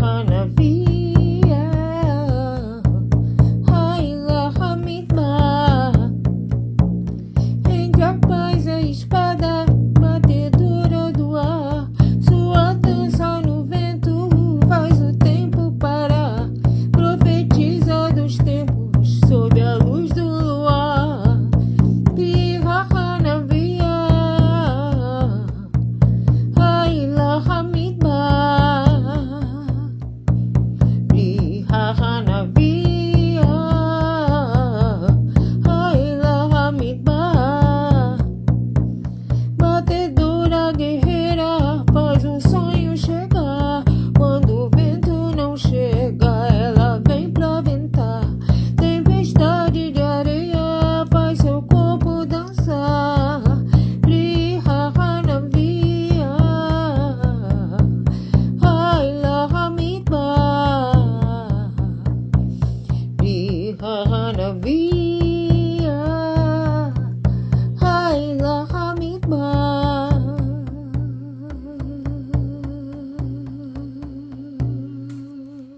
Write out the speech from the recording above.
ha we